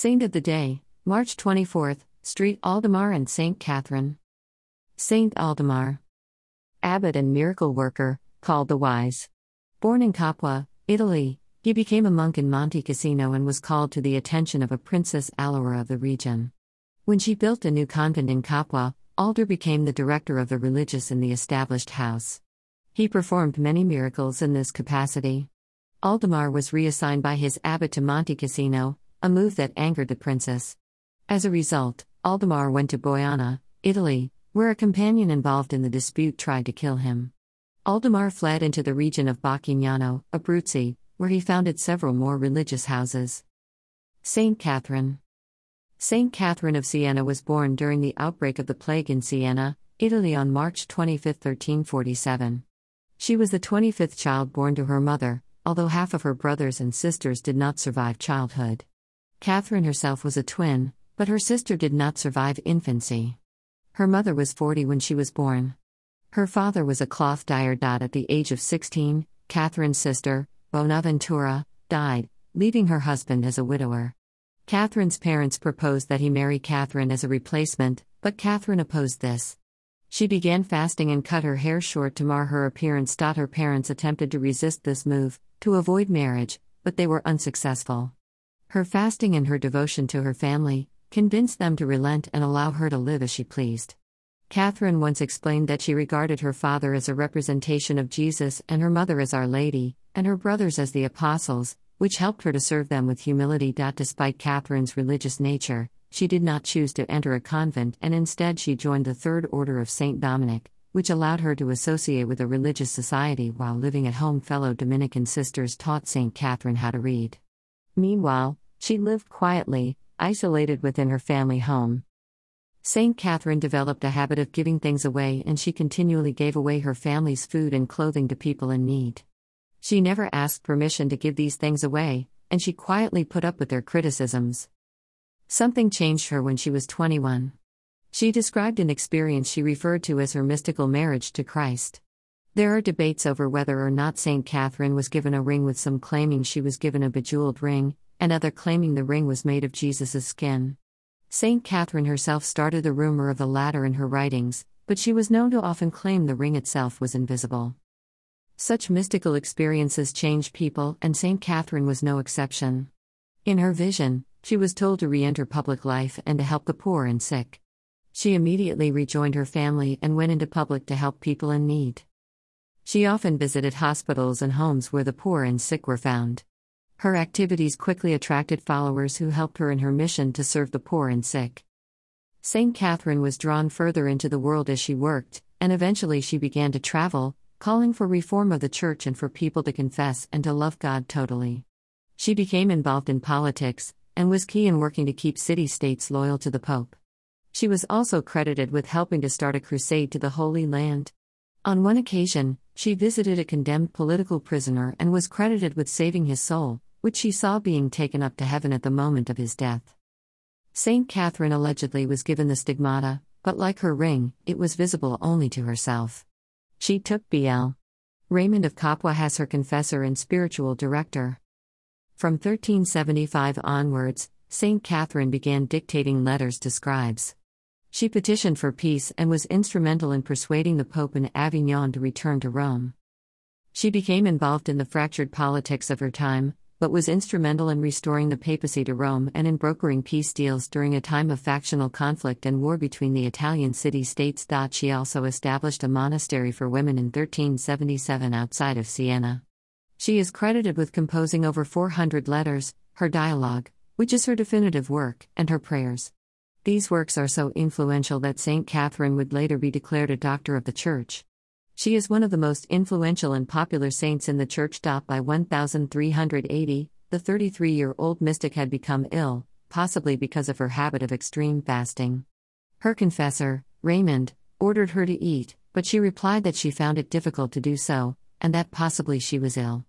Saint of the Day, March 24th, Street Aldemar and Saint Catherine. Saint Aldemar. Abbot and miracle worker, called the Wise. Born in Capua, Italy, he became a monk in Monte Cassino and was called to the attention of a Princess Aloara of the region. When she built a new convent in Capua, Alder became the director of the religious in the established house. He performed many miracles in this capacity. Aldemar was reassigned by his abbot to Monte Cassino, a move that angered the princess. As a result, Aldemar went to Boiano, Italy, where a companion involved in the dispute tried to kill him. Aldemar fled into the region of Bocchignano, Abruzzi, where he founded several more religious houses. Saint Catherine Saint Catherine of Siena was born during the outbreak of the plague in Siena, Italy on March 25, 1347. She was the 25th child born to her mother, although half of her brothers and sisters did not survive childhood. Catherine herself was a twin, but her sister did not survive infancy. Her mother was 40 when she was born. Her father was a cloth dyer. At the age of 16, Catherine's sister, Bonaventura, died, leaving her husband as a widower. Catherine's parents proposed that he marry Catherine as a replacement, but Catherine opposed this. She began fasting and cut her hair short to mar her appearance. Her parents attempted to resist this move, to avoid marriage, but they were unsuccessful. Her fasting and her devotion to her family convinced them to relent and allow her to live as she pleased. Catherine once explained that she regarded her father as a representation of Jesus and her mother as Our Lady, and her brothers as the apostles, which helped her to serve them with humility. Despite Catherine's religious nature, she did not choose to enter a convent and instead she joined the Third Order of St. Dominic, which allowed her to associate with a religious society while living at home. Fellow Dominican sisters taught St. Catherine how to read. Meanwhile, she lived quietly, isolated within her family home. St. Catherine developed a habit of giving things away and she continually gave away her family's food and clothing to people in need. She never asked permission to give these things away, and she quietly put up with their criticisms. Something changed her when she was 21. She described an experience she referred to as her mystical marriage to Christ. There are debates over whether or not St. Catherine was given a ring, with some claiming she was given a bejeweled ring, and other claiming the ring was made of Jesus' skin. St. Catherine herself started the rumor of the latter in her writings, but she was known to often claim the ring itself was invisible. Such mystical experiences change people, and St. Catherine was no exception. In her vision, she was told to re enter public life and to help the poor and sick. She immediately rejoined her family and went into public to help people in need. She often visited hospitals and homes where the poor and sick were found. Her activities quickly attracted followers who helped her in her mission to serve the poor and sick. St. Catherine was drawn further into the world as she worked, and eventually she began to travel, calling for reform of the church and for people to confess and to love God totally. She became involved in politics, and was key in working to keep city states loyal to the Pope. She was also credited with helping to start a crusade to the Holy Land. On one occasion, she visited a condemned political prisoner and was credited with saving his soul, which she saw being taken up to heaven at the moment of his death. Saint Catherine allegedly was given the stigmata, but like her ring, it was visible only to herself. She took BL. Raymond of Capua has her confessor and spiritual director. From 1375 onwards, St. Catherine began dictating letters to scribes. She petitioned for peace and was instrumental in persuading the Pope in Avignon to return to Rome. She became involved in the fractured politics of her time, but was instrumental in restoring the papacy to Rome and in brokering peace deals during a time of factional conflict and war between the Italian city states. She also established a monastery for women in 1377 outside of Siena. She is credited with composing over 400 letters, her dialogue, which is her definitive work, and her prayers. These works are so influential that St. Catherine would later be declared a doctor of the Church. She is one of the most influential and popular saints in the Church. By 1380, the 33 year old mystic had become ill, possibly because of her habit of extreme fasting. Her confessor, Raymond, ordered her to eat, but she replied that she found it difficult to do so, and that possibly she was ill.